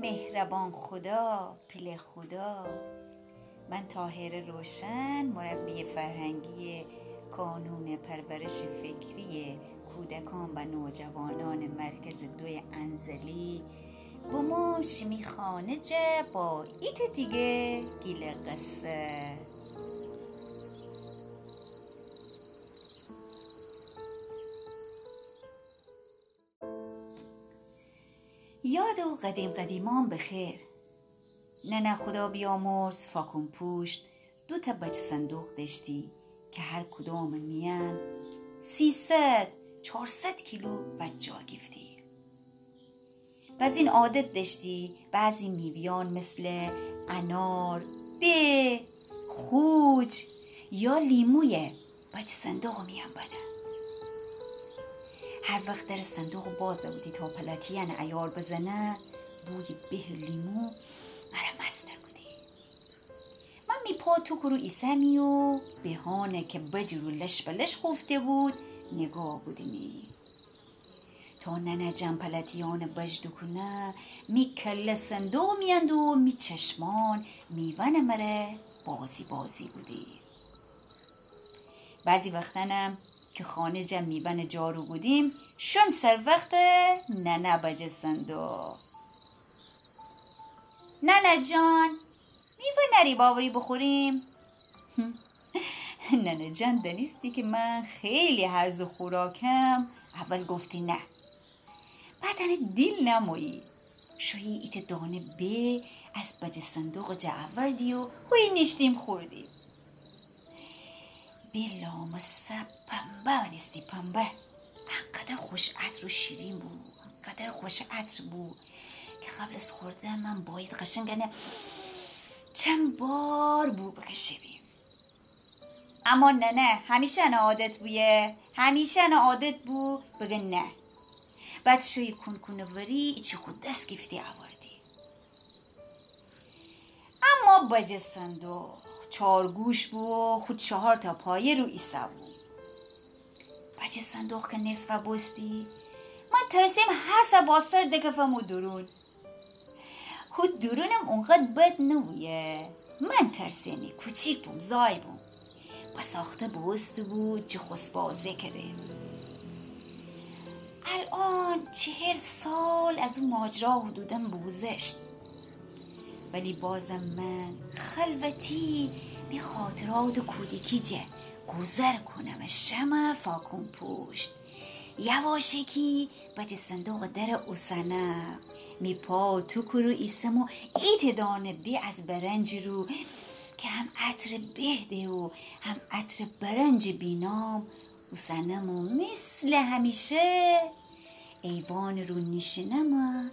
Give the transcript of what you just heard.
مهربان خدا پل خدا. من تاهر روشن مربی فرهنگی کانون پرورش فکری کودکان و نوجوانان مرکز دوی انزلی. بومو شمی خانجه با ایت دیگه گیل قصه. یاد و قدیم قدیمان بخیر. نه نه خدا بیامرز فاکن پوشت دو تا بچه صندوق داشتی که هر کدام میان سیصد چهارصد کیلو بچه گفتی بعض این عادت داشتی بعضی میویان مثل انار به خوج یا لیموی بچه صندوق میان بنه هر وقت در صندوق بازه بودی تا پلاتین ایار بزنه بوی به لیمو مرا مستر بودی. من می پا تو کرو ایسمی و بهانه که بجرو لش بلش خفته بود نگاه بودی تا ننه جم پلاتیان بجدو کنه می کل صندوق میاند و می چشمان میون مره بازی بازی بودی. بعضی وقتنم که خانه جمع میون جارو بودیم شم سر وقت ننه بجه صندوق. ننه جان میوه نری باوری بخوریم. ننه جان دانستی که من خیلی هرز خوراکم. اول گفتی نه. بعدن دیل نمایی. شوی ایت دانه به از بجه صندوق جعوردی و هوی نیشتیم خوردیم. بلا مصب پنبه نیستی پنبه. انقدر خوش عطر و شیرین بود. انقدر خوش عطر بود که قبل از خوردن من باید قشنگنه چند بار بو بکشیم اما نه نه. همیشه نه عادت بویه. همیشه نه عادت بو بگه نه. بعد شوی کن کنه وری ایچی خود دست گفتی آوردی. اما بجه صندوق. چهار گوش بو خود چهار تا پایه رو ایسا بود بچه صندوق که نصف بستی. من ترسیم حسا باستر دکفم و درون. خود درونم اونقدر بد نبویه. من ترسیمی کوچیک بوم زای بوم. بساخته بوست بود چه خسبازه کرده. الان چهل سال از اون ماجرا حدودم بوزشت ولی بازم من خلوتی بی خاطرات کودکی جه گذر کنم. شم فاکون پشت یواشکی بچه صندوق در اوسنه. می پا تو کرو ایسم و ایت دانه بی از برنج رو. که هم عطر بهده و هم عطر برنج بینام. و مثل همیشه. ایوان رو نیشنم